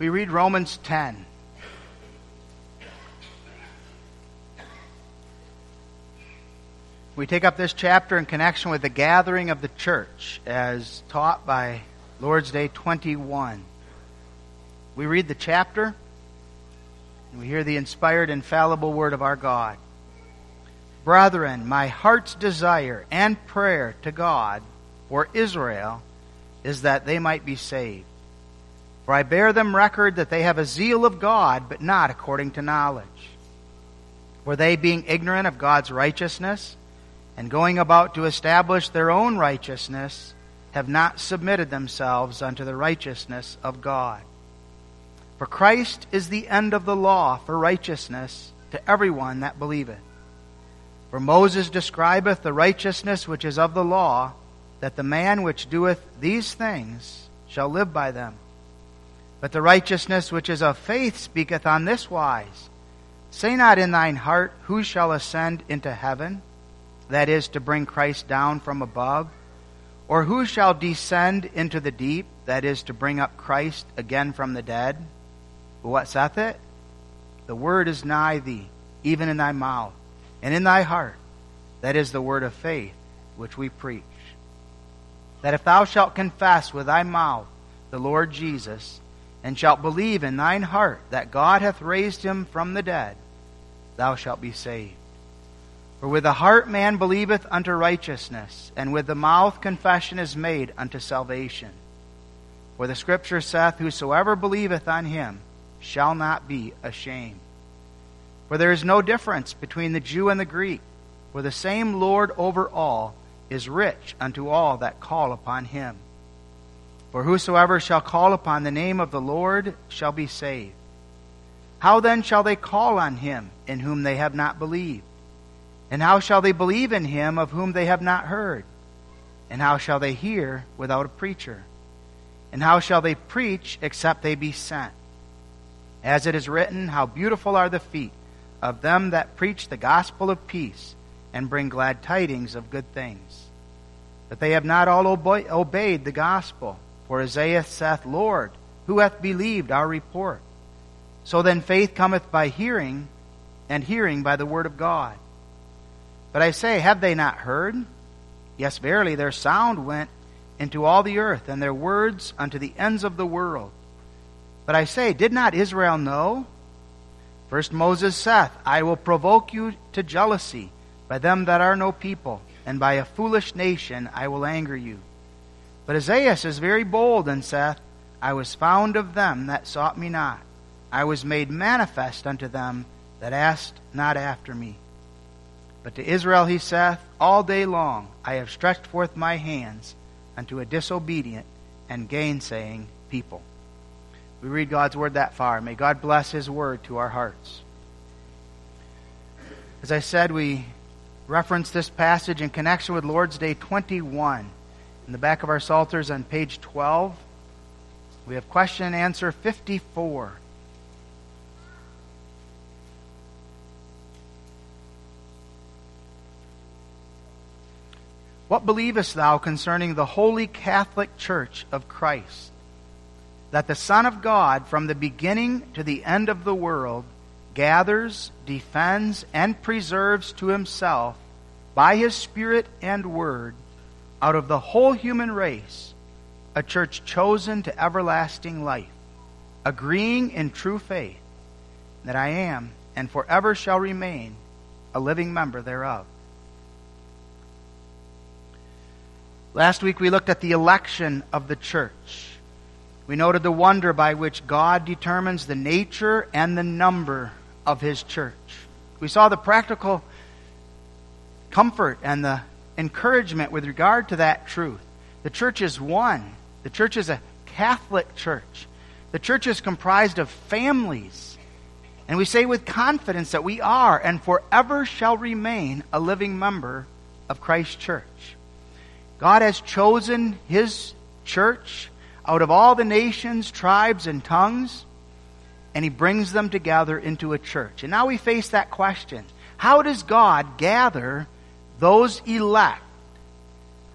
We read Romans 10. We take up this chapter in connection with the gathering of the church as taught by Lord's Day 21. We read the chapter and we hear the inspired, infallible word of our God. Brethren, my heart's desire and prayer to God for Israel is that they might be saved. For I bear them record that they have a zeal of God, but not according to knowledge. For they, being ignorant of God's righteousness, and going about to establish their own righteousness, have not submitted themselves unto the righteousness of God. For Christ is the end of the law for righteousness to everyone that believeth. For Moses describeth the righteousness which is of the law, that the man which doeth these things shall live by them. But the righteousness which is of faith speaketh on this wise Say not in thine heart, Who shall ascend into heaven? That is, to bring Christ down from above. Or who shall descend into the deep? That is, to bring up Christ again from the dead. But what saith it? The word is nigh thee, even in thy mouth, and in thy heart. That is the word of faith which we preach. That if thou shalt confess with thy mouth the Lord Jesus, and shalt believe in thine heart that God hath raised him from the dead, thou shalt be saved. For with the heart man believeth unto righteousness, and with the mouth confession is made unto salvation. For the Scripture saith, Whosoever believeth on him shall not be ashamed. For there is no difference between the Jew and the Greek, for the same Lord over all is rich unto all that call upon him. For whosoever shall call upon the name of the Lord shall be saved. How then shall they call on him in whom they have not believed? And how shall they believe in him of whom they have not heard? And how shall they hear without a preacher? And how shall they preach except they be sent? As it is written, How beautiful are the feet of them that preach the gospel of peace and bring glad tidings of good things. But they have not all obeyed the gospel. For Isaiah saith, Lord, who hath believed our report? So then faith cometh by hearing, and hearing by the word of God. But I say, have they not heard? Yes, verily, their sound went into all the earth, and their words unto the ends of the world. But I say, did not Israel know? First Moses saith, I will provoke you to jealousy by them that are no people, and by a foolish nation I will anger you. But Isaiah is very bold and saith, I was found of them that sought me not. I was made manifest unto them that asked not after me. But to Israel he saith, All day long I have stretched forth my hands unto a disobedient and gainsaying people. We read God's word that far. May God bless his word to our hearts. As I said, we reference this passage in connection with Lord's Day 21. In the back of our Psalters on page 12, we have question and answer 54. What believest thou concerning the holy Catholic Church of Christ? That the Son of God, from the beginning to the end of the world, gathers, defends, and preserves to himself, by his Spirit and Word, out of the whole human race, a church chosen to everlasting life, agreeing in true faith that I am and forever shall remain a living member thereof. Last week we looked at the election of the church. We noted the wonder by which God determines the nature and the number of his church. We saw the practical comfort and the encouragement with regard to that truth. The church is one. The church is a Catholic church. The church is comprised of families. And we say with confidence that we are and forever shall remain a living member of Christ's church. God has chosen his church out of all the nations, tribes, and tongues, and he brings them together into a church. And now we face that question How does God gather those elect,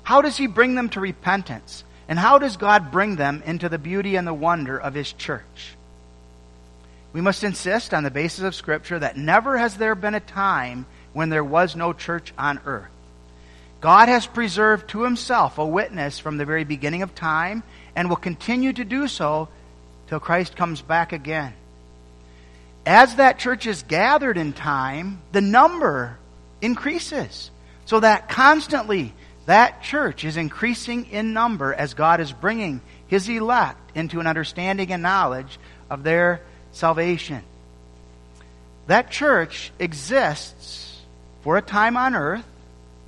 how does he bring them to repentance? And how does God bring them into the beauty and the wonder of his church? We must insist on the basis of Scripture that never has there been a time when there was no church on earth. God has preserved to himself a witness from the very beginning of time and will continue to do so till Christ comes back again. As that church is gathered in time, the number increases. So that constantly that church is increasing in number as God is bringing his elect into an understanding and knowledge of their salvation. That church exists for a time on earth,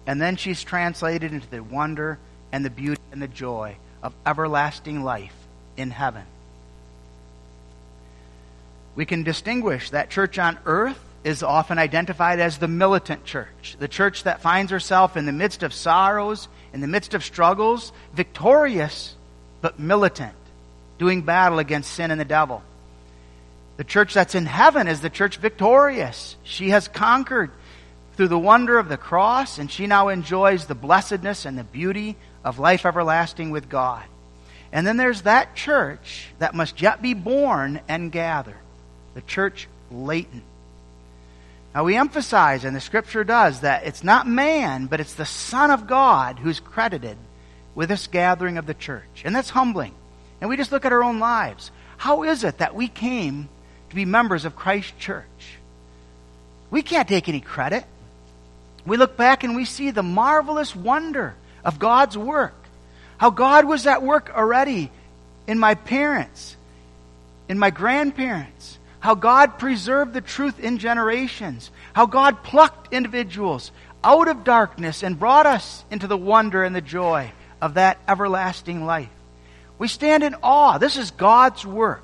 and then she's translated into the wonder and the beauty and the joy of everlasting life in heaven. We can distinguish that church on earth is often identified as the militant church, the church that finds herself in the midst of sorrows, in the midst of struggles, victorious but militant, doing battle against sin and the devil. The church that's in heaven is the church victorious. She has conquered through the wonder of the cross, and she now enjoys the blessedness and the beauty of life everlasting with God. And then there's that church that must yet be born and gathered, the church latent. Now we emphasize, and the scripture does, that it's not man, but it's the Son of God who's credited with this gathering of the church. And that's humbling. And we just look at our own lives. How is it that we came to be members of Christ's church? We can't take any credit. We look back and we see the marvelous wonder of God's work. How God was at work already in my parents, in my grandparents, how God preserved the truth in generations, how God plucked individuals out of darkness and brought us into the wonder and the joy of that everlasting life. We stand in awe. This is God's work.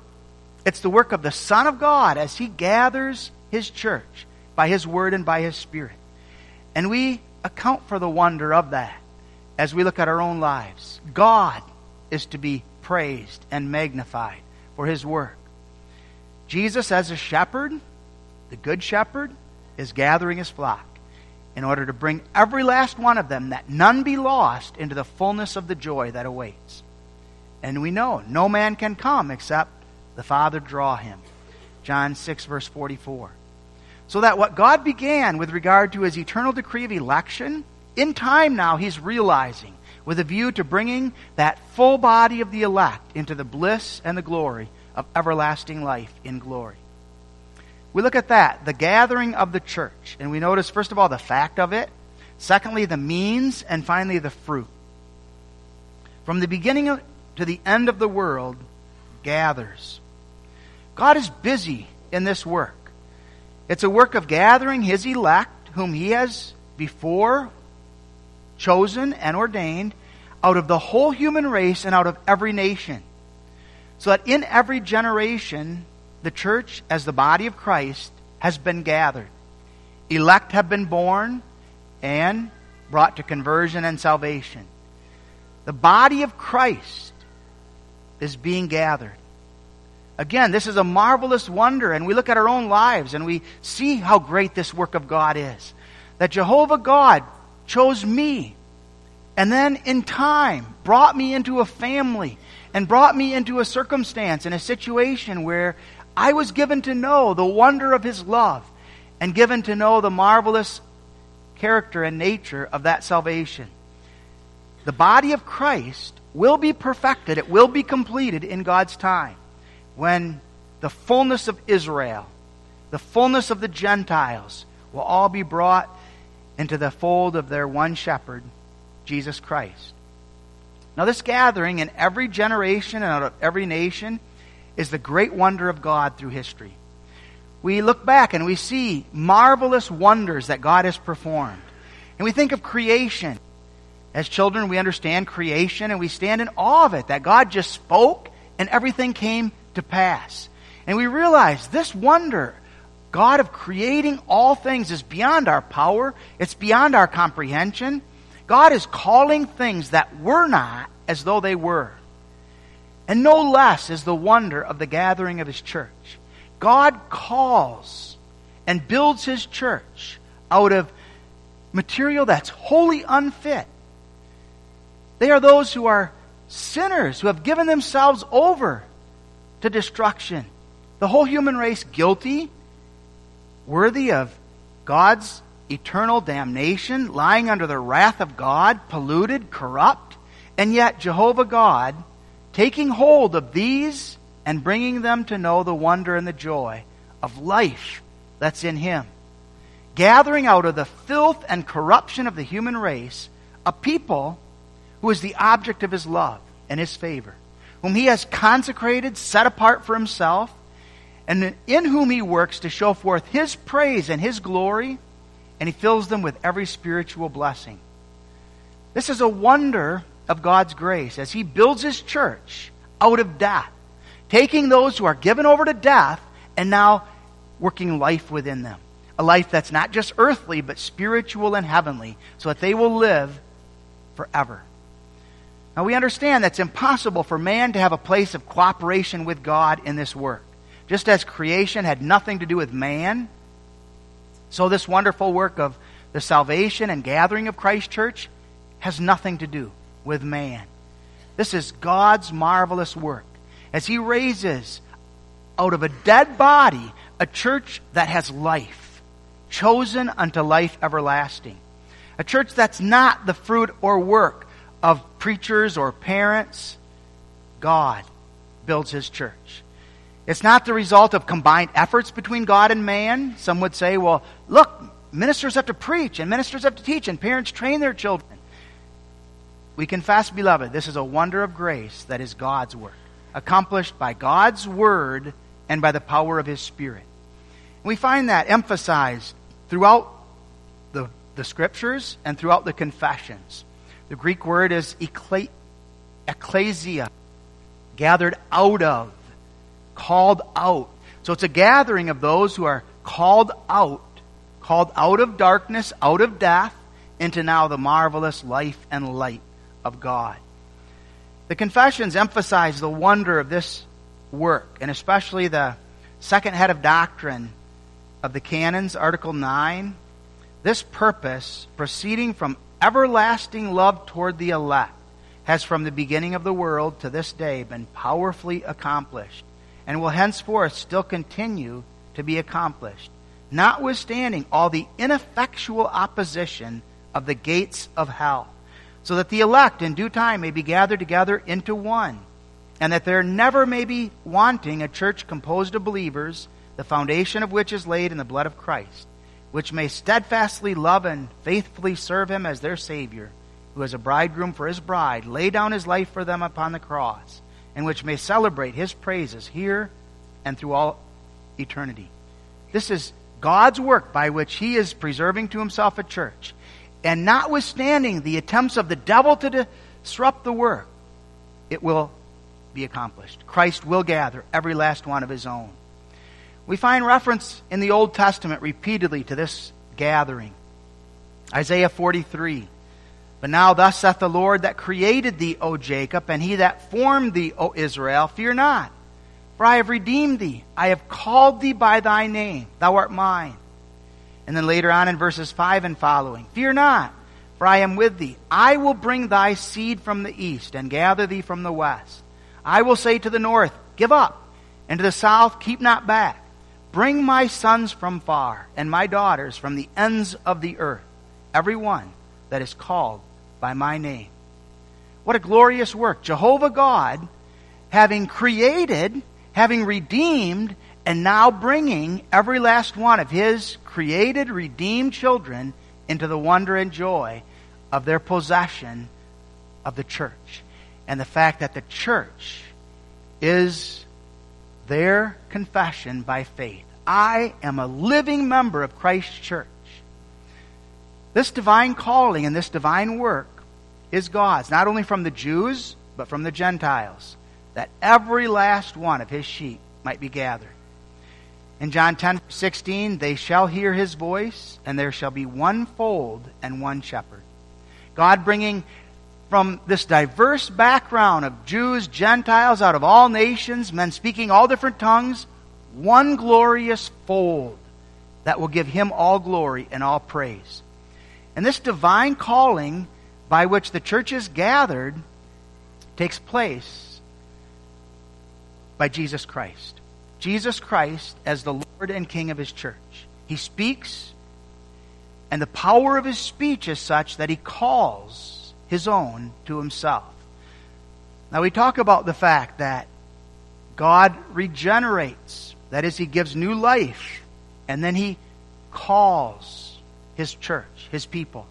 It's the work of the Son of God as He gathers His church by His Word and by His Spirit. And we account for the wonder of that as we look at our own lives. God is to be praised and magnified for His work. Jesus, as a shepherd, the good shepherd, is gathering his flock in order to bring every last one of them, that none be lost, into the fullness of the joy that awaits. And we know no man can come except the Father draw him. John 6, verse 44. So that what God began with regard to his eternal decree of election, in time now he's realizing with a view to bringing that full body of the elect into the bliss and the glory of everlasting life in glory. We look at that, the gathering of the church, and we notice, first of all, the fact of it, secondly, the means, and finally, the fruit. From the beginning to the end of the world, gathers. God is busy in this work. It's a work of gathering his elect, whom he has before chosen and ordained, out of the whole human race and out of every nation so that in every generation, the church, as the body of Christ, has been gathered. Elect have been born and brought to conversion and salvation. The body of Christ is being gathered. Again, this is a marvelous wonder, and we look at our own lives and we see how great this work of God is. That Jehovah God chose me, and then in time brought me into a family and brought me into a circumstance and a situation where I was given to know the wonder of His love and given to know the marvelous character and nature of that salvation. The body of Christ will be perfected, it will be completed in God's time when the fullness of Israel, the fullness of the Gentiles, will all be brought into the fold of their one shepherd, Jesus Christ. Now, this gathering in every generation and out of every nation is the great wonder of God through history. We look back and we see marvelous wonders that God has performed. And we think of creation. As children, we understand creation and we stand in awe of it, that God just spoke and everything came to pass. And we realize this wonder, God of creating all things, is beyond our power, it's beyond our comprehension. God is calling things that were not as though they were. And no less is the wonder of the gathering of His church. God calls and builds His church out of material that's wholly unfit. They are those who are sinners, who have given themselves over to destruction, The whole human race guilty, worthy of God's eternal damnation, lying under the wrath of God, polluted, corrupt, and yet Jehovah God taking hold of these and bringing them to know the wonder and the joy of life that's in Him. Gathering out of the filth and corruption of the human race a people who is the object of His love and His favor, whom He has consecrated, set apart for Himself, and in whom He works to show forth His praise and His glory, and He fills them with every spiritual blessing. This is a wonder of God's grace as He builds His church out of death, taking those who are given over to death and now working life within them. A life that's not just earthly, but spiritual and heavenly, so that they will live forever. Now we understand that's impossible for man to have a place of cooperation with God in this work. Just as creation had nothing to do with man, so this wonderful work of the salvation and gathering of Christ Church has nothing to do with man. This is God's marvelous work as He raises out of a dead body a church that has life, chosen unto life everlasting. A church that's not the fruit or work of preachers or parents. God builds His church. It's not the result of combined efforts between God and man. Some would say, well, look, ministers have to preach and ministers have to teach and parents train their children. We confess, beloved, this is a wonder of grace that is God's work, accomplished by God's word and by the power of his spirit. We find that emphasized throughout the, the scriptures and throughout the confessions. The Greek word is ecclesia, gathered out of, called out. So it's a gathering of those who are called out, called out of darkness, out of death, into now the marvelous life and light of God. The confessions emphasize the wonder of this work, and especially the second head of doctrine of the canons, Article 9. This purpose, proceeding from everlasting love toward the elect, has from the beginning of the world to this day been powerfully accomplished, and will henceforth still continue to be accomplished, notwithstanding all the ineffectual opposition of the gates of hell so that the elect in due time may be gathered together into one, and that there never may be wanting a church composed of believers, the foundation of which is laid in the blood of Christ, which may steadfastly love and faithfully serve him as their Savior, who as a bridegroom for his bride lay down his life for them upon the cross, and which may celebrate his praises here and through all eternity. This is God's work by which he is preserving to himself a church. And notwithstanding the attempts of the devil to disrupt the work, it will be accomplished. Christ will gather every last one of his own. We find reference in the Old Testament repeatedly to this gathering. Isaiah 43. But now thus saith the Lord that created thee, O Jacob, and he that formed thee, O Israel, fear not. For I have redeemed thee. I have called thee by thy name. Thou art mine. And then later on in verses 5 and following, Fear not, for I am with thee. I will bring thy seed from the east and gather thee from the west. I will say to the north, Give up, and to the south, Keep not back. Bring my sons from far, and my daughters from the ends of the earth, every one that is called by my name. What a glorious work. Jehovah God, having created, having redeemed, and now bringing every last one of his created, redeemed children into the wonder and joy of their possession of the church. And the fact that the church is their confession by faith. I am a living member of Christ's church. This divine calling and this divine work is God's, not only from the Jews, but from the Gentiles, that every last one of his sheep might be gathered. In John 10 16, they shall hear his voice, and there shall be one fold and one shepherd. God bringing from this diverse background of Jews, Gentiles, out of all nations, men speaking all different tongues, one glorious fold that will give him all glory and all praise. And this divine calling by which the church is gathered takes place by Jesus Christ. Jesus Christ as the Lord and King of his church. He speaks, and the power of his speech is such that he calls his own to himself. Now, we talk about the fact that God regenerates, that is, he gives new life, and then he calls his church, his people.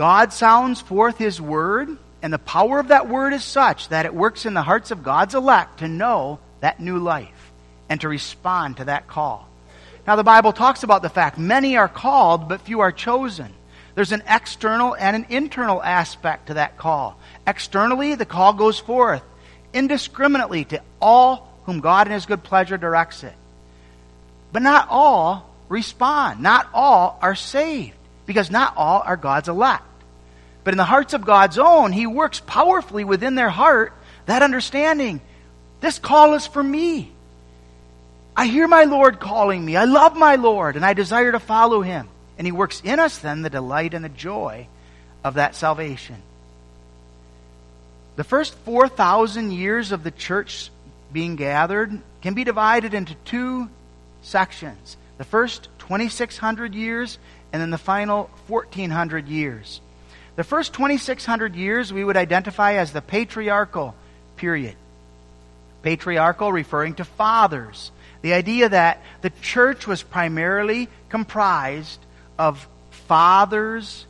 God sounds forth his word, and the power of that word is such that it works in the hearts of God's elect to know that new life and to respond to that call. Now, the Bible talks about the fact many are called, but few are chosen. There's an external and an internal aspect to that call. Externally, the call goes forth indiscriminately to all whom God in His good pleasure directs it. But not all respond. Not all are saved, because not all are God's elect. But in the hearts of God's own, He works powerfully within their heart that understanding. This call is for me. I hear my Lord calling me. I love my Lord, and I desire to follow Him. And He works in us then the delight and the joy of that salvation. The first 4,000 years of the church being gathered can be divided into two sections. The first 2,600 years, and then the final 1,400 years. The first 2,600 years we would identify as the patriarchal period. Patriarchal referring to fathers. The idea that the church was primarily comprised of fathers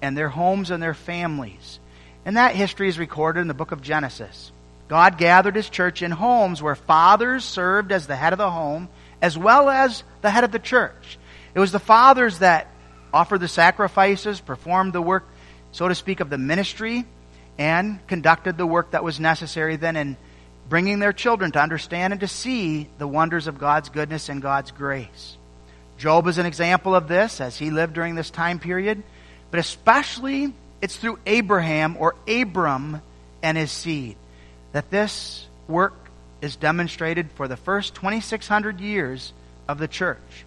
and their homes and their families. And that history is recorded in the book of Genesis. God gathered his church in homes where fathers served as the head of the home as well as the head of the church. It was the fathers that offered the sacrifices, performed the work, so to speak, of the ministry, and conducted the work that was necessary then in bringing their children to understand and to see the wonders of God's goodness and God's grace. Job is an example of this as he lived during this time period, but especially it's through Abraham or Abram and his seed that this work is demonstrated for the first 2,600 years of the church.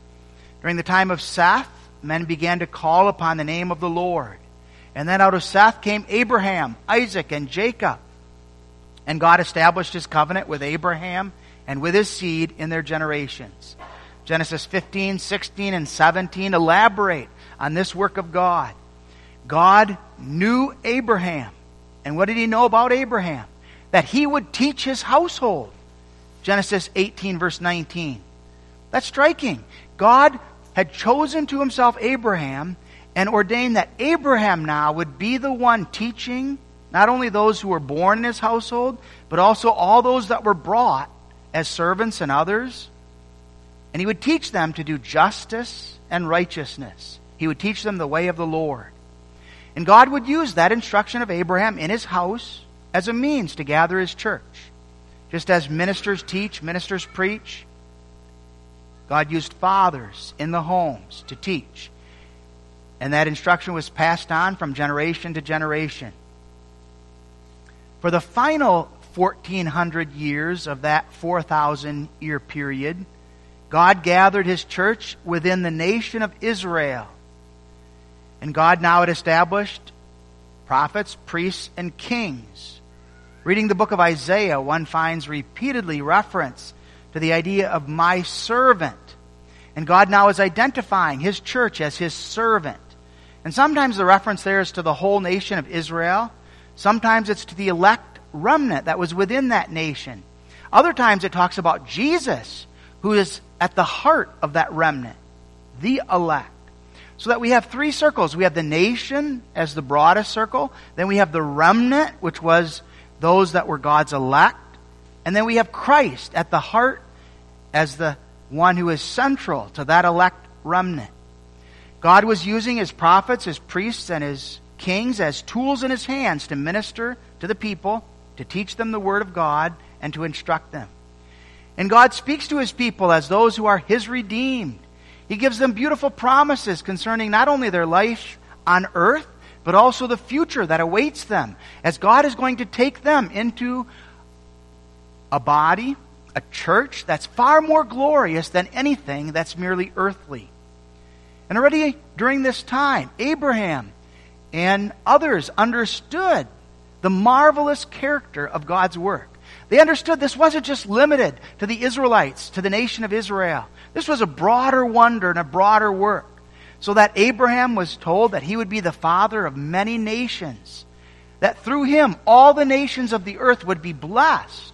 During the time of Seth, men began to call upon the name of the Lord. And then out of Seth came Abraham, Isaac, and Jacob. And God established his covenant with Abraham and with his seed in their generations. Genesis 15, 16, and 17 elaborate on this work of God. God knew Abraham. And what did he know about Abraham? That he would teach his household. Genesis 18, verse 19. That's striking. God had chosen to himself Abraham and ordained that Abraham now would be the one teaching not only those who were born in his household, but also all those that were brought as servants and others. And he would teach them to do justice and righteousness. He would teach them the way of the Lord. And God would use that instruction of Abraham in his house as a means to gather his church. Just as ministers teach, ministers preach, God used fathers in the homes to teach. And that instruction was passed on from generation to generation. For the final 1400 years of that 4,000 year period, God gathered his church within the nation of Israel and God now had established prophets, priests, and kings. Reading the book of Isaiah, one finds repeatedly reference to the idea of my servant. And God now is identifying his church as his servant. And sometimes the reference there is to the whole nation of Israel. Sometimes it's to the elect remnant that was within that nation. Other times it talks about Jesus, who is at the heart of that remnant, the elect. So that we have three circles. We have the nation as the broadest circle. Then we have the remnant, which was those that were God's elect. And then we have Christ at the heart as the one who is central to that elect remnant. God was using his prophets, his priests, and his kings as tools in his hands to minister to the people, to teach them the word of God, and to instruct them. And God speaks to his people as those who are his redeemed he gives them beautiful promises concerning not only their life on earth, but also the future that awaits them as God is going to take them into a body, a church that's far more glorious than anything that's merely earthly. And already during this time, Abraham and others understood the marvelous character of God's work. They understood this wasn't just limited to the Israelites, to the nation of Israel. This was a broader wonder and a broader work. So that Abraham was told that he would be the father of many nations, that through him all the nations of the earth would be blessed,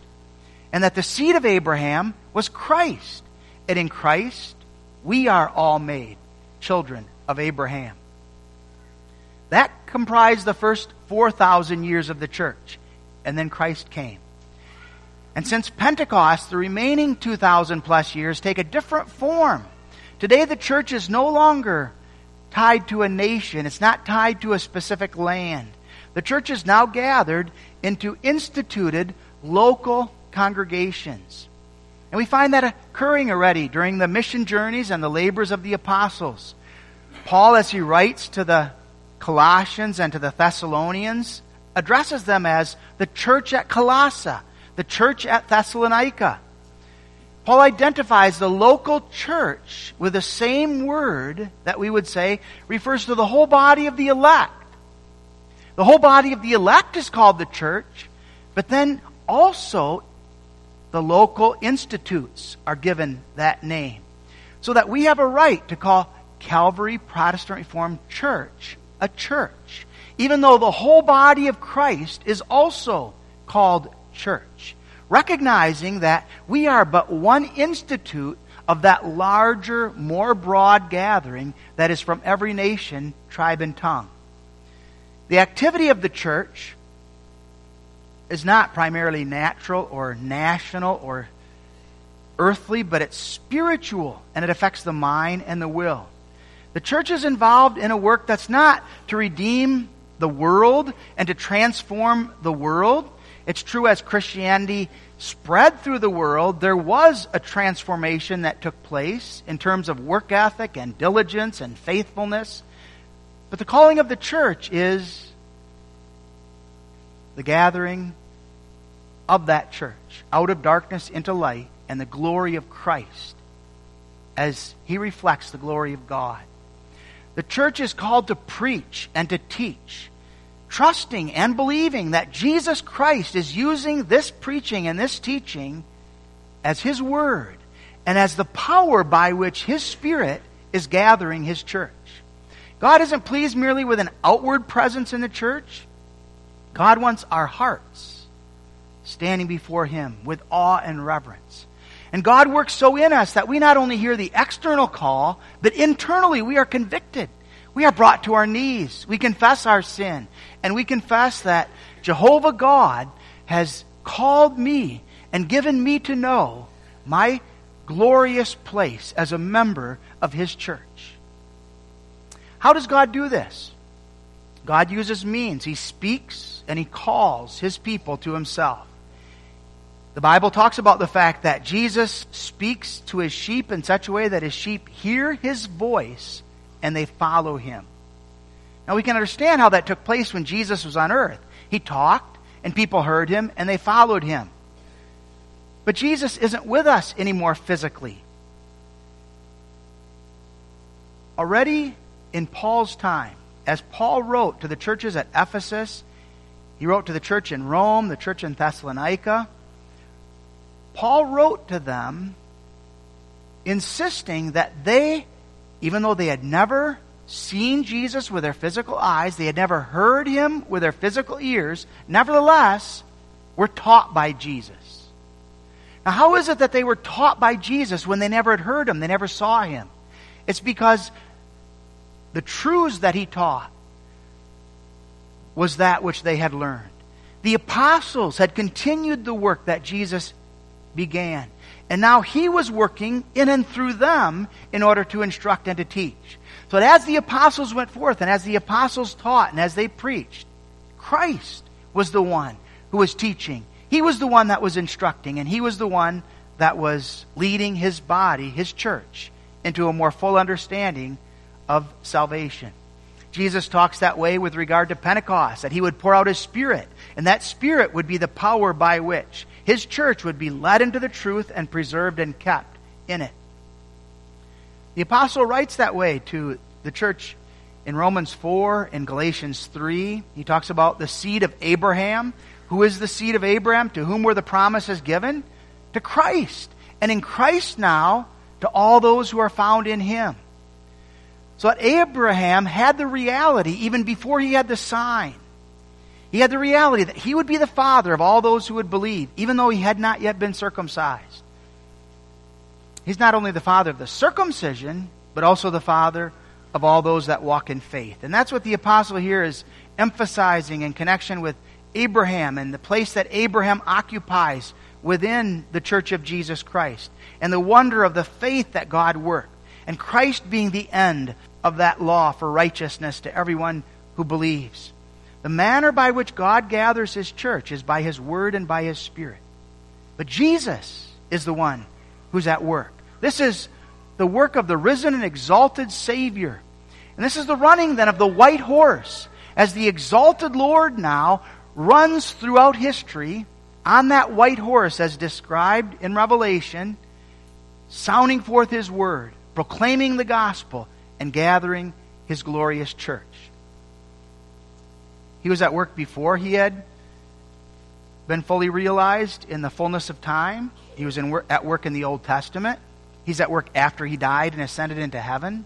and that the seed of Abraham was Christ. And in Christ, we are all made children of Abraham. That comprised the first 4,000 years of the church. And then Christ came. And since Pentecost, the remaining 2,000 plus years take a different form. Today, the church is no longer tied to a nation, it's not tied to a specific land. The church is now gathered into instituted local congregations. And we find that occurring already during the mission journeys and the labors of the apostles. Paul, as he writes to the Colossians and to the Thessalonians, addresses them as the church at Colossae, the church at Thessalonica. Paul identifies the local church with the same word that we would say refers to the whole body of the elect. The whole body of the elect is called the church, but then also the local institutes are given that name. So that we have a right to call Calvary Protestant Reformed Church a church, even though the whole body of Christ is also called church. Recognizing that we are but one institute of that larger, more broad gathering that is from every nation, tribe, and tongue. The activity of the church is not primarily natural or national or earthly, but it's spiritual and it affects the mind and the will. The church is involved in a work that's not to redeem the world and to transform the world. It's true as Christianity spread through the world, there was a transformation that took place in terms of work ethic and diligence and faithfulness. But the calling of the church is the gathering of that church out of darkness into light and the glory of Christ as he reflects the glory of God. The church is called to preach and to teach, trusting and believing that Jesus Christ is using this preaching and this teaching as his word and as the power by which his spirit is gathering his church. God isn't pleased merely with an outward presence in the church. God wants our hearts standing before him with awe and reverence. And God works so in us that we not only hear the external call, but internally we are convicted. We are brought to our knees. We confess our sin. And we confess that Jehovah God has called me and given me to know my glorious place as a member of His church. How does God do this? God uses means. He speaks and He calls His people to Himself. The Bible talks about the fact that Jesus speaks to his sheep in such a way that his sheep hear his voice and they follow him. Now we can understand how that took place when Jesus was on earth. He talked and people heard him and they followed him. But Jesus isn't with us anymore physically. Already in Paul's time, as Paul wrote to the churches at Ephesus, he wrote to the church in Rome, the church in Thessalonica, Paul wrote to them insisting that they, even though they had never seen Jesus with their physical eyes, they had never heard him with their physical ears, nevertheless, were taught by Jesus. Now, how is it that they were taught by Jesus when they never had heard him, they never saw him? It's because the truths that he taught was that which they had learned. The apostles had continued the work that Jesus began. And now he was working in and through them in order to instruct and to teach. So as the apostles went forth and as the apostles taught and as they preached, Christ was the one who was teaching. He was the one that was instructing and he was the one that was leading his body, his church, into a more full understanding of salvation. Jesus talks that way with regard to Pentecost, that he would pour out his Spirit, and that Spirit would be the power by which his church would be led into the truth and preserved and kept in it. The apostle writes that way to the church in Romans 4 and Galatians 3. He talks about the seed of Abraham Who is the seed of Abraham? To whom were the promises given? To Christ. And in Christ now, to all those who are found in him. So Abraham had the reality even before he had the sign. He had the reality that he would be the father of all those who would believe, even though he had not yet been circumcised. He's not only the father of the circumcision, but also the father of all those that walk in faith. And that's what the apostle here is emphasizing in connection with Abraham and the place that Abraham occupies within the church of Jesus Christ and the wonder of the faith that God worked and Christ being the end of that law for righteousness to everyone who believes. The manner by which God gathers his church is by his word and by his spirit. But Jesus is the one who's at work. This is the work of the risen and exalted Savior. And this is the running then of the white horse as the exalted Lord now runs throughout history on that white horse as described in Revelation, sounding forth his word, proclaiming the gospel, and gathering his glorious church. He was at work before he had been fully realized in the fullness of time. He was work, at work in the Old Testament. He's at work after he died and ascended into heaven.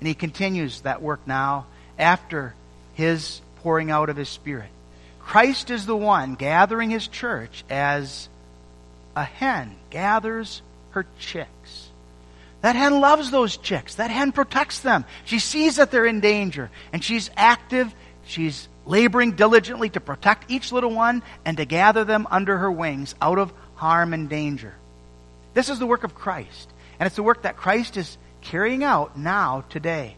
And he continues that work now after his pouring out of his Spirit. Christ is the one gathering his church as a hen gathers her chicks. That hen loves those chicks. That hen protects them. She sees that they're in danger, and she's active. She's laboring diligently to protect each little one and to gather them under her wings out of harm and danger. This is the work of Christ, and it's the work that Christ is carrying out now, today.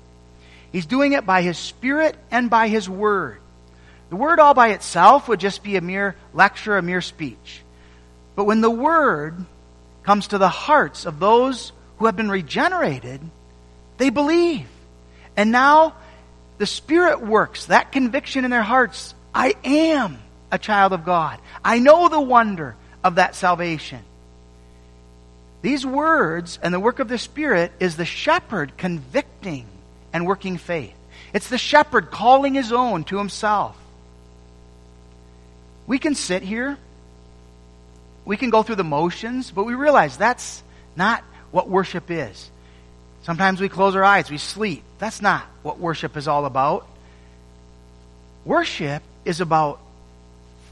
He's doing it by His Spirit and by His Word. The Word all by itself would just be a mere lecture, a mere speech. But when the Word comes to the hearts of those who have been regenerated, they believe. And now the Spirit works that conviction in their hearts. I am a child of God. I know the wonder of that salvation. These words and the work of the Spirit is the shepherd convicting and working faith. It's the shepherd calling his own to himself. We can sit here, we can go through the motions, but we realize that's not what worship is. Sometimes we close our eyes, we sleep. That's not what worship is all about. Worship is about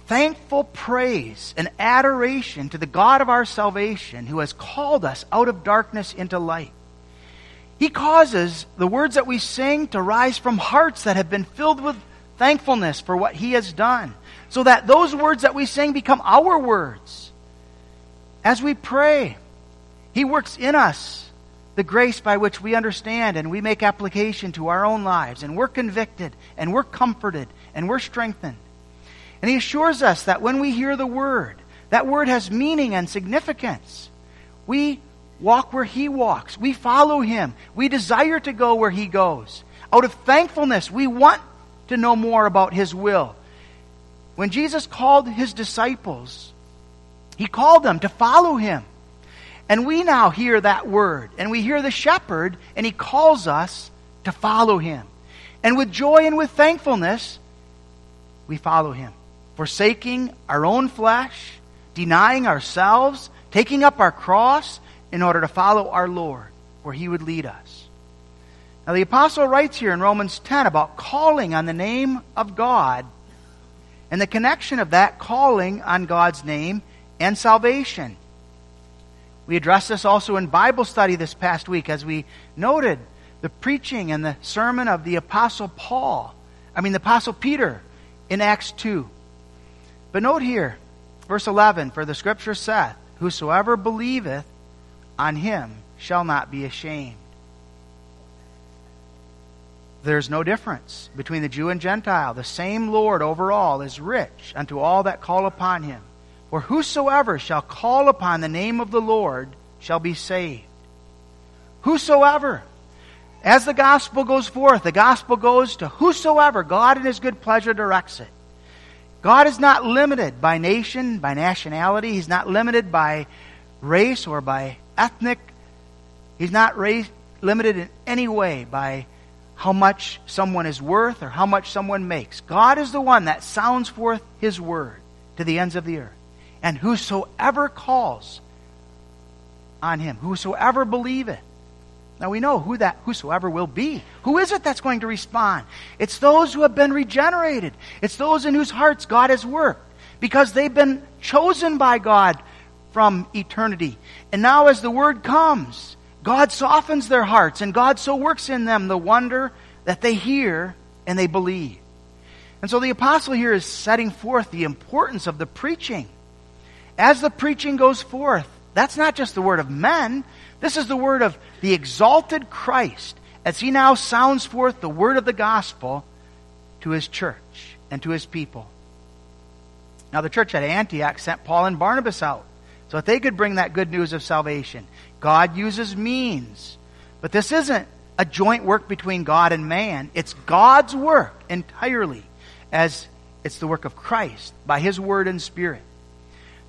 thankful praise and adoration to the God of our salvation who has called us out of darkness into light. He causes the words that we sing to rise from hearts that have been filled with thankfulness for what He has done, so that those words that we sing become our words. As we pray, he works in us the grace by which we understand and we make application to our own lives, and we're convicted, and we're comforted, and we're strengthened. And He assures us that when we hear the Word, that Word has meaning and significance. We walk where He walks, we follow Him, we desire to go where He goes. Out of thankfulness, we want to know more about His will. When Jesus called His disciples, He called them to follow Him. And we now hear that word, and we hear the shepherd, and he calls us to follow him. And with joy and with thankfulness, we follow him, forsaking our own flesh, denying ourselves, taking up our cross in order to follow our Lord where he would lead us. Now, the apostle writes here in Romans 10 about calling on the name of God and the connection of that calling on God's name and salvation. We addressed this also in Bible study this past week as we noted the preaching and the sermon of the Apostle Paul, I mean, the Apostle Peter in Acts 2. But note here, verse 11 For the scripture saith, Whosoever believeth on him shall not be ashamed. There's no difference between the Jew and Gentile. The same Lord over all is rich unto all that call upon him. For whosoever shall call upon the name of the Lord shall be saved. Whosoever. As the gospel goes forth, the gospel goes to whosoever God in his good pleasure directs it. God is not limited by nation, by nationality. He's not limited by race or by ethnic. He's not race, limited in any way by how much someone is worth or how much someone makes. God is the one that sounds forth his word to the ends of the earth. And whosoever calls on him, whosoever believeth. Now we know who that whosoever will be. Who is it that's going to respond? It's those who have been regenerated. It's those in whose hearts God has worked because they've been chosen by God from eternity. And now as the word comes, God softens their hearts and God so works in them the wonder that they hear and they believe. And so the apostle here is setting forth the importance of the preaching. As the preaching goes forth, that's not just the word of men, this is the word of the exalted Christ as he now sounds forth the word of the gospel to his church and to his people. Now, the church at Antioch sent Paul and Barnabas out so that they could bring that good news of salvation. God uses means. But this isn't a joint work between God and man, it's God's work entirely as it's the work of Christ by His Word and Spirit.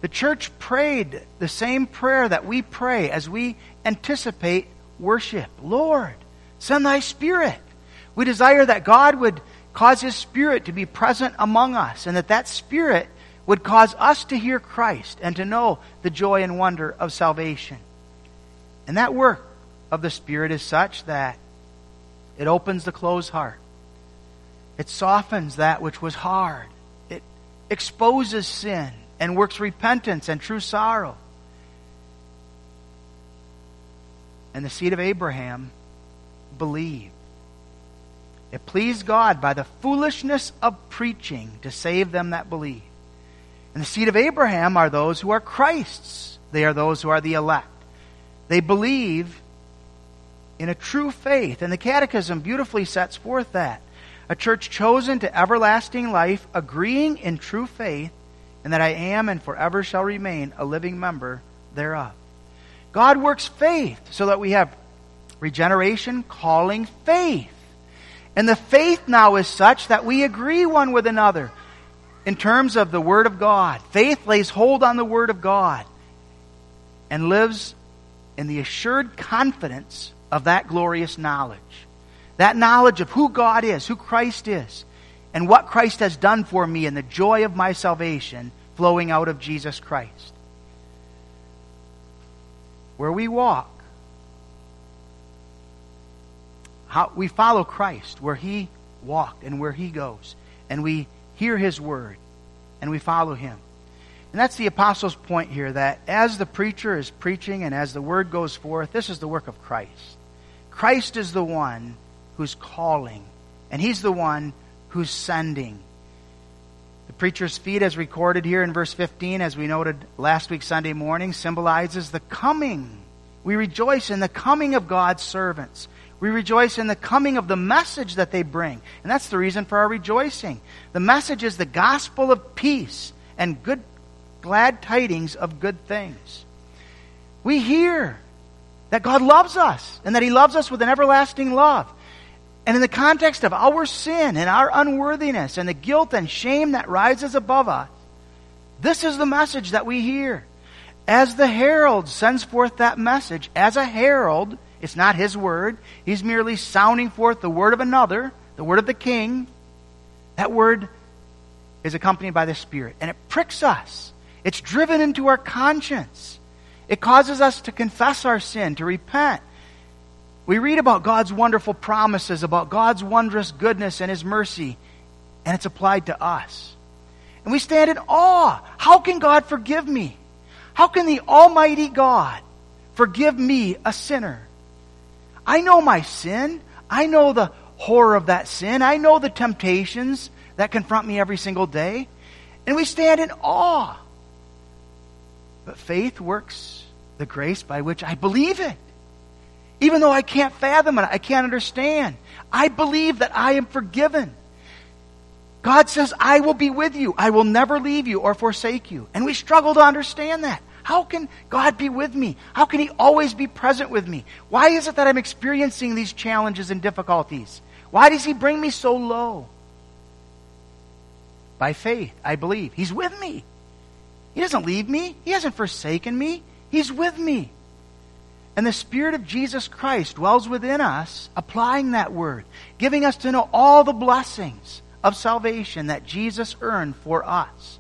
The church prayed the same prayer that we pray as we anticipate worship. Lord, send thy Spirit. We desire that God would cause His Spirit to be present among us and that that Spirit would cause us to hear Christ and to know the joy and wonder of salvation. And that work of the Spirit is such that it opens the closed heart. It softens that which was hard. It exposes sin and works repentance and true sorrow. And the seed of Abraham believed. It pleased God by the foolishness of preaching to save them that believe. And the seed of Abraham are those who are Christ's. They are those who are the elect. They believe in a true faith. And the Catechism beautifully sets forth that. A church chosen to everlasting life, agreeing in true faith, and that I am and forever shall remain a living member thereof. God works faith so that we have regeneration, calling, faith. And the faith now is such that we agree one with another in terms of the Word of God. Faith lays hold on the Word of God and lives in the assured confidence of that glorious knowledge. That knowledge of who God is, who Christ is, and what Christ has done for me and the joy of my salvation flowing out of Jesus Christ. Where we walk, how we follow Christ where he walked and where he goes, and we hear his word, and we follow him. And that's the apostle's point here that as the preacher is preaching and as the word goes forth, this is the work of Christ. Christ is the one who's calling, and he's the one who's sending. The preacher's feet, as recorded here in verse 15, as we noted last week Sunday morning, symbolizes the coming. We rejoice in the coming of God's servants. We rejoice in the coming of the message that they bring. And that's the reason for our rejoicing. The message is the gospel of peace and good, glad tidings of good things. We hear that God loves us and that He loves us with an everlasting love. And in the context of our sin and our unworthiness and the guilt and shame that rises above us, this is the message that we hear. As the herald sends forth that message, as a herald, it's not his word. He's merely sounding forth the word of another, the word of the king. That word is accompanied by the Spirit, and it pricks us. It's driven into our conscience. It causes us to confess our sin, to repent. We read about God's wonderful promises, about God's wondrous goodness and His mercy, and it's applied to us. And we stand in awe. How can God forgive me? How can the Almighty God forgive me, a sinner? I know my sin. I know the horror of that sin. I know the temptations that confront me every single day. And we stand in awe. But faith works the grace by which I believe it. Even though I can't fathom it, I can't understand. I believe that I am forgiven. God says, I will be with you. I will never leave you or forsake you. And we struggle to understand that. How can God be with me? How can He always be present with me? Why is it that I'm experiencing these challenges and difficulties? Why does He bring me so low? By faith, I believe. He's with me. He doesn't leave me, He hasn't forsaken me. He's with me. And the Spirit of Jesus Christ dwells within us, applying that word, giving us to know all the blessings of salvation that Jesus earned for us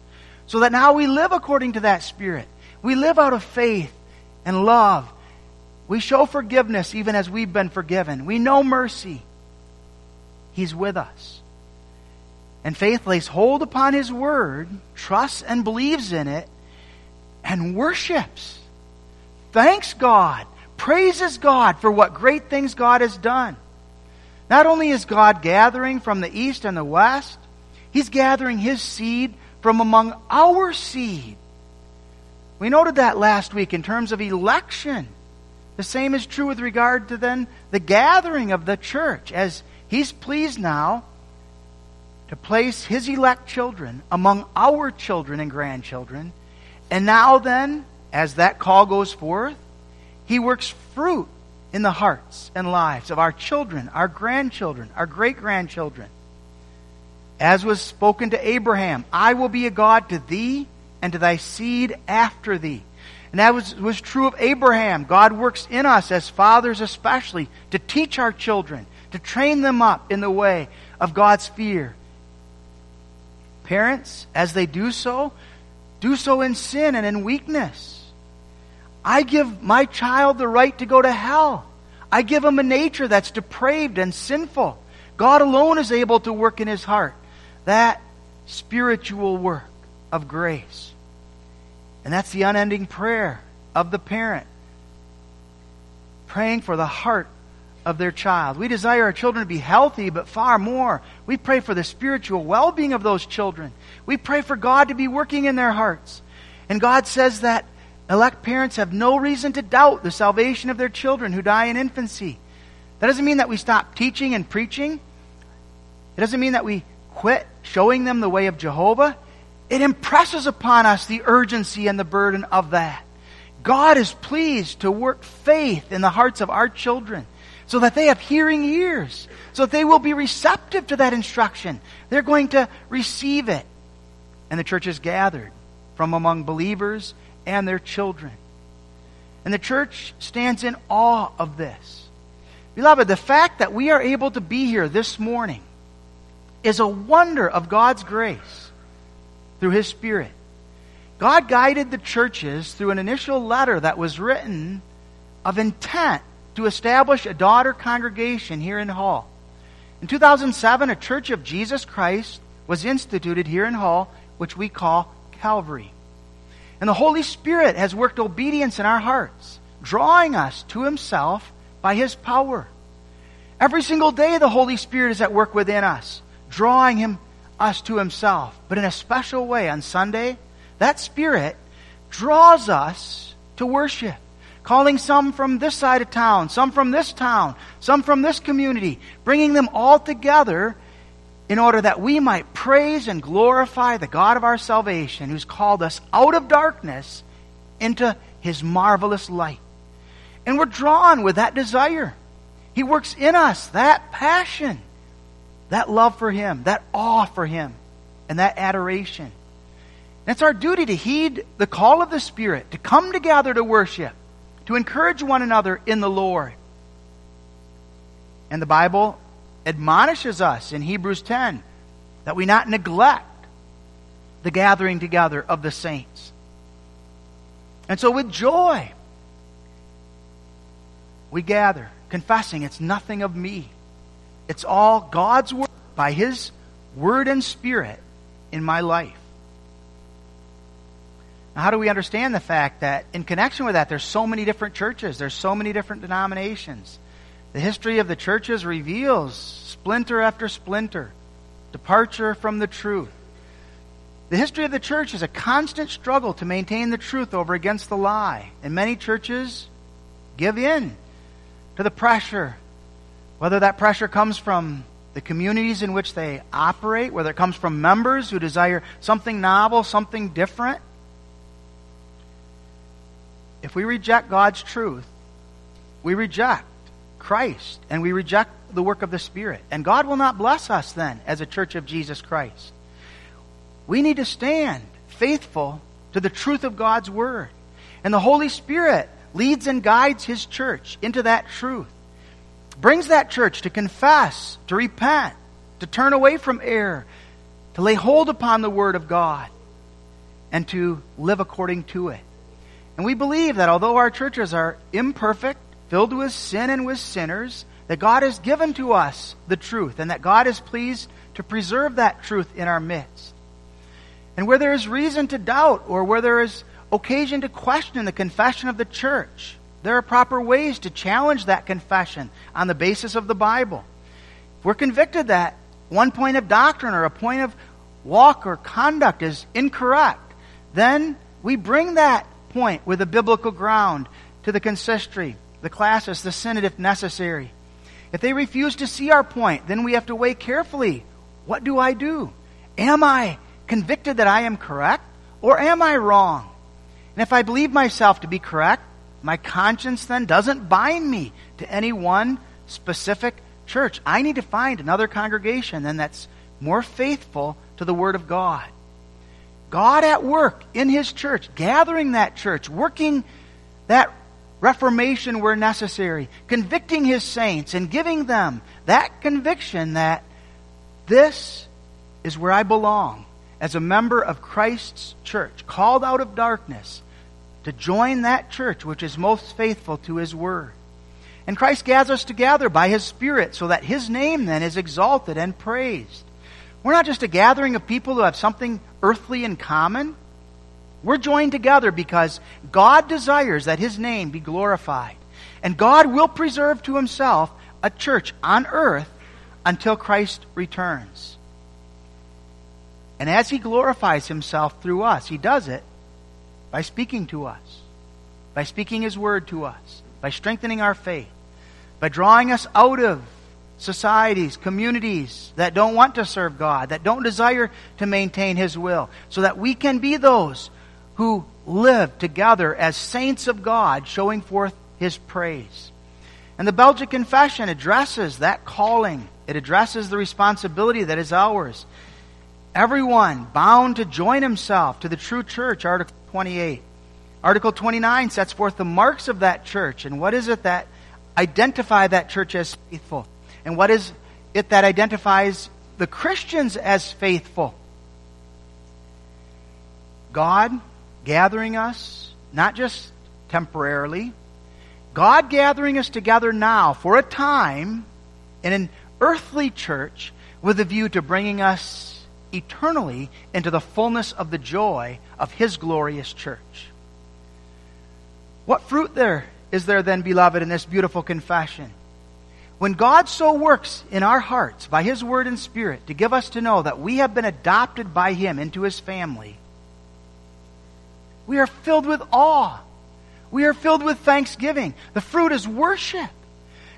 so that now we live according to that Spirit. We live out of faith and love. We show forgiveness even as we've been forgiven. We know mercy. He's with us. And faith lays hold upon His Word, trusts and believes in it, and worships. Thanks God, praises God for what great things God has done. Not only is God gathering from the east and the west, He's gathering His seed from among our seed. We noted that last week in terms of election. The same is true with regard to then the gathering of the church, as he's pleased now to place his elect children among our children and grandchildren. And now then, as that call goes forth, he works fruit in the hearts and lives of our children, our grandchildren, our great grandchildren. As was spoken to Abraham, I will be a God to thee and to thy seed after thee. And that was, was true of Abraham. God works in us as fathers especially to teach our children, to train them up in the way of God's fear. Parents, as they do so, do so in sin and in weakness. I give my child the right to go to hell. I give him a nature that's depraved and sinful. God alone is able to work in his heart that spiritual work of grace. And that's the unending prayer of the parent, praying for the heart of their child. We desire our children to be healthy, but far more, we pray for the spiritual well being of those children. We pray for God to be working in their hearts. And God says that elect parents have no reason to doubt the salvation of their children who die in infancy. That doesn't mean that we stop teaching and preaching. It doesn't mean that we quit showing them the way of Jehovah, it impresses upon us the urgency and the burden of that. God is pleased to work faith in the hearts of our children so that they have hearing ears, so that they will be receptive to that instruction. They're going to receive it. And the church is gathered from among believers and their children. And the church stands in awe of this. Beloved, the fact that we are able to be here this morning is a wonder of God's grace through His Spirit. God guided the churches through an initial letter that was written of intent to establish a daughter congregation here in Hull. In 2007, a Church of Jesus Christ was instituted here in Hull, which we call Calvary. And the Holy Spirit has worked obedience in our hearts, drawing us to Himself by His power. Every single day, the Holy Spirit is at work within us, drawing him, us to himself. But in a special way on Sunday, that Spirit draws us to worship. Calling some from this side of town, some from this town, some from this community, bringing them all together in order that we might praise and glorify the God of our salvation who's called us out of darkness into his marvelous light. And we're drawn with that desire. He works in us that passion that love for Him, that awe for Him, and that adoration. And it's our duty to heed the call of the Spirit, to come together to worship, to encourage one another in the Lord. And the Bible admonishes us in Hebrews 10 that we not neglect the gathering together of the saints. And so, with joy, we gather, confessing it's nothing of me. It's all God's work by His Word and Spirit in my life. Now, how do we understand the fact that in connection with that, there's so many different churches, there's so many different denominations? The history of the churches reveals splinter after splinter, departure from the truth. The history of the church is a constant struggle to maintain the truth over against the lie. And many churches give in to the pressure whether that pressure comes from the communities in which they operate, whether it comes from members who desire something novel, something different. If we reject God's truth, we reject Christ and we reject the work of the Spirit. And God will not bless us then as a church of Jesus Christ. We need to stand faithful to the truth of God's Word. And the Holy Spirit leads and guides His church into that truth brings that church to confess, to repent, to turn away from error, to lay hold upon the Word of God. and to live according to it. And we believe that although our churches are imperfect, filled with sin and with sinners, that God has given to us the truth and that God is pleased to preserve that truth in our midst. And where there is reason to doubt or where there is occasion to question the confession of the church, there are proper ways to challenge that confession on the basis of the Bible. If we're convicted that one point of doctrine or a point of walk or conduct is incorrect, then we bring that point with a biblical ground to the consistory, the classis, the synod if necessary. If they refuse to see our point, then we have to weigh carefully what do I do? Am I convicted that I am correct or am I wrong? And if I believe myself to be correct, my conscience then doesn't bind me to any one specific church. I need to find another congregation then that's more faithful to the Word of God. God at work in His church, gathering that church, working that reformation where necessary, convicting His saints and giving them that conviction that this is where I belong as a member of Christ's church, called out of darkness to join that church which is most faithful to His Word. And Christ gathers us together by His Spirit so that His name then is exalted and praised. We're not just a gathering of people who have something earthly in common. We're joined together because God desires that His name be glorified. And God will preserve to Himself a church on earth until Christ returns. And as He glorifies Himself through us, He does it by speaking to us, by speaking His word to us, by strengthening our faith, by drawing us out of societies, communities that don't want to serve God, that don't desire to maintain His will, so that we can be those who live together as saints of God, showing forth His praise. And the Belgic Confession addresses that calling. It addresses the responsibility that is ours. Everyone bound to join himself to the true church, Article 28. Article 29 sets forth the marks of that church and what is it that identify that church as faithful. And what is it that identifies the Christians as faithful? God gathering us, not just temporarily, God gathering us together now for a time in an earthly church with a view to bringing us eternally into the fullness of the joy of His glorious church. What fruit there is there then, beloved, in this beautiful confession? When God so works in our hearts by His Word and Spirit to give us to know that we have been adopted by Him into His family, we are filled with awe. We are filled with thanksgiving. The fruit is worship.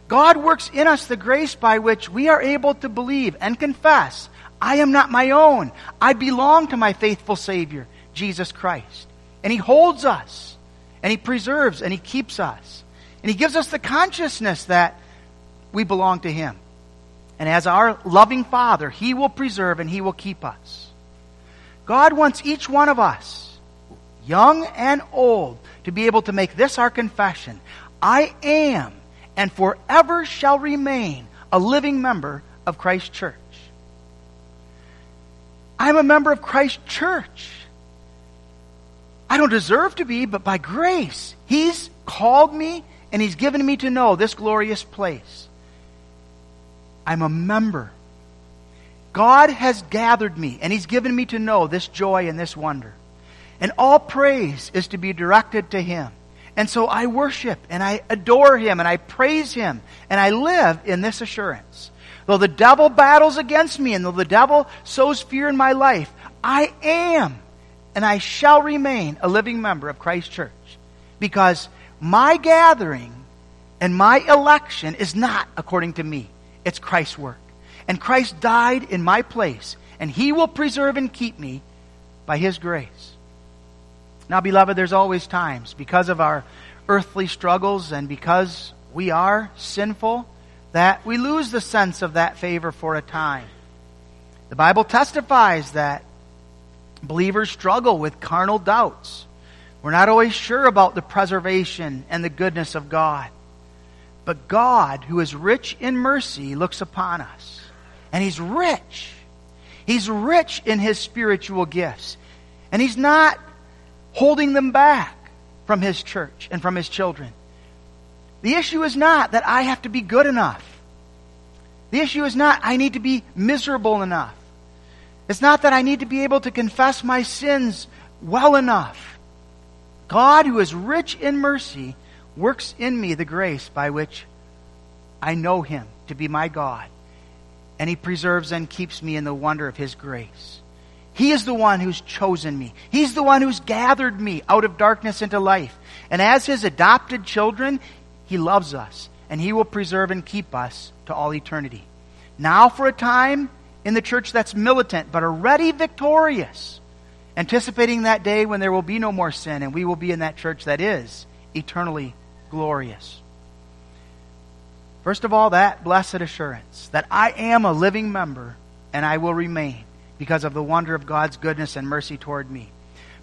God works in us the grace by which we are able to believe and confess, I am not my own. I belong to my faithful Savior, Jesus Christ. And He holds us, and He preserves, and He keeps us. And He gives us the consciousness that we belong to Him. And as our loving Father, He will preserve and He will keep us. God wants each one of us, young and old, to be able to make this our confession. I am and forever shall remain a living member of Christ's church. I'm a member of Christ's church. I don't deserve to be, but by grace, He's called me and He's given me to know this glorious place. I'm a member. God has gathered me and He's given me to know this joy and this wonder. And all praise is to be directed to Him. And so I worship and I adore Him and I praise Him and I live in this assurance. Though the devil battles against me and though the devil sows fear in my life, I am and I shall remain a living member of Christ Church. Because my gathering and my election is not according to me. It's Christ's work. And Christ died in my place, and He will preserve and keep me by His grace. Now, beloved, there's always times because of our earthly struggles and because we are sinful that we lose the sense of that favor for a time. The Bible testifies that believers struggle with carnal doubts. We're not always sure about the preservation and the goodness of God. But God, who is rich in mercy, looks upon us. And He's rich. He's rich in His spiritual gifts. And He's not holding them back from His church and from His children. The issue is not that I have to be good enough. The issue is not I need to be miserable enough. It's not that I need to be able to confess my sins well enough. God, who is rich in mercy, works in me the grace by which I know Him to be my God. And He preserves and keeps me in the wonder of His grace. He is the one who's chosen me. He's the one who's gathered me out of darkness into life. And as His adopted children, He loves us. And He will preserve and keep us to all eternity. Now, for a time in the church that's militant, but already victorious, anticipating that day when there will be no more sin and we will be in that church that is eternally glorious. First of all, that blessed assurance that I am a living member and I will remain because of the wonder of God's goodness and mercy toward me.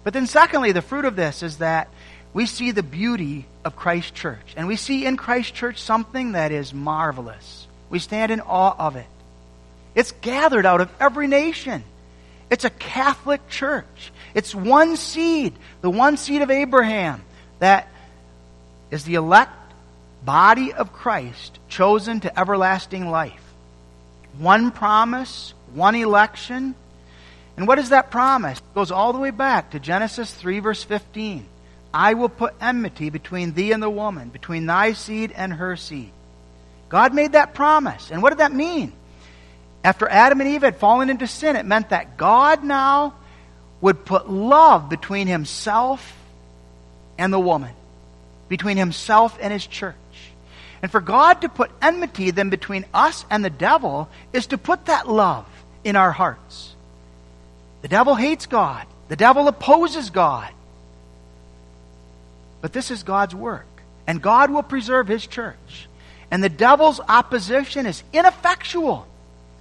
But then, secondly, the fruit of this is that we see the beauty of Christ Church. And we see in Christ Church something that is marvelous. We stand in awe of it. It's gathered out of every nation. It's a Catholic church. It's one seed, the one seed of Abraham that is the elect body of Christ chosen to everlasting life. One promise, one election. And what is that promise? It goes all the way back to Genesis 3, verse 15. I will put enmity between thee and the woman, between thy seed and her seed. God made that promise. And what did that mean? After Adam and Eve had fallen into sin, it meant that God now would put love between himself and the woman, between himself and his church. And for God to put enmity then between us and the devil is to put that love in our hearts. The devil hates God. The devil opposes God. But this is God's work. And God will preserve his church. And the devil's opposition is ineffectual.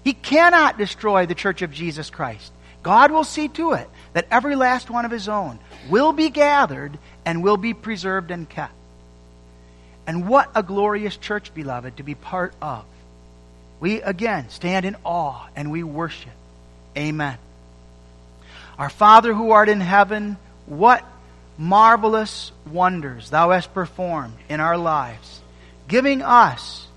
He cannot destroy the church of Jesus Christ. God will see to it that every last one of his own will be gathered and will be preserved and kept. And what a glorious church, beloved, to be part of. We again stand in awe and we worship. Amen. Our Father who art in heaven, what marvelous wonders thou hast performed in our lives, giving us,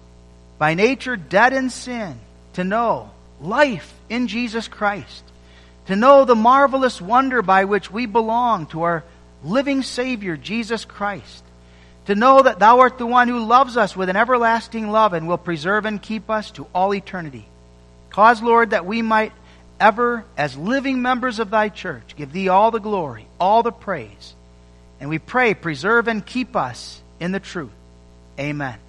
by nature dead in sin, to know life in Jesus Christ, to know the marvelous wonder by which we belong to our living Savior, Jesus Christ to know that thou art the one who loves us with an everlasting love and will preserve and keep us to all eternity. Cause, Lord, that we might ever, as living members of thy church, give thee all the glory, all the praise. And we pray, preserve and keep us in the truth. Amen.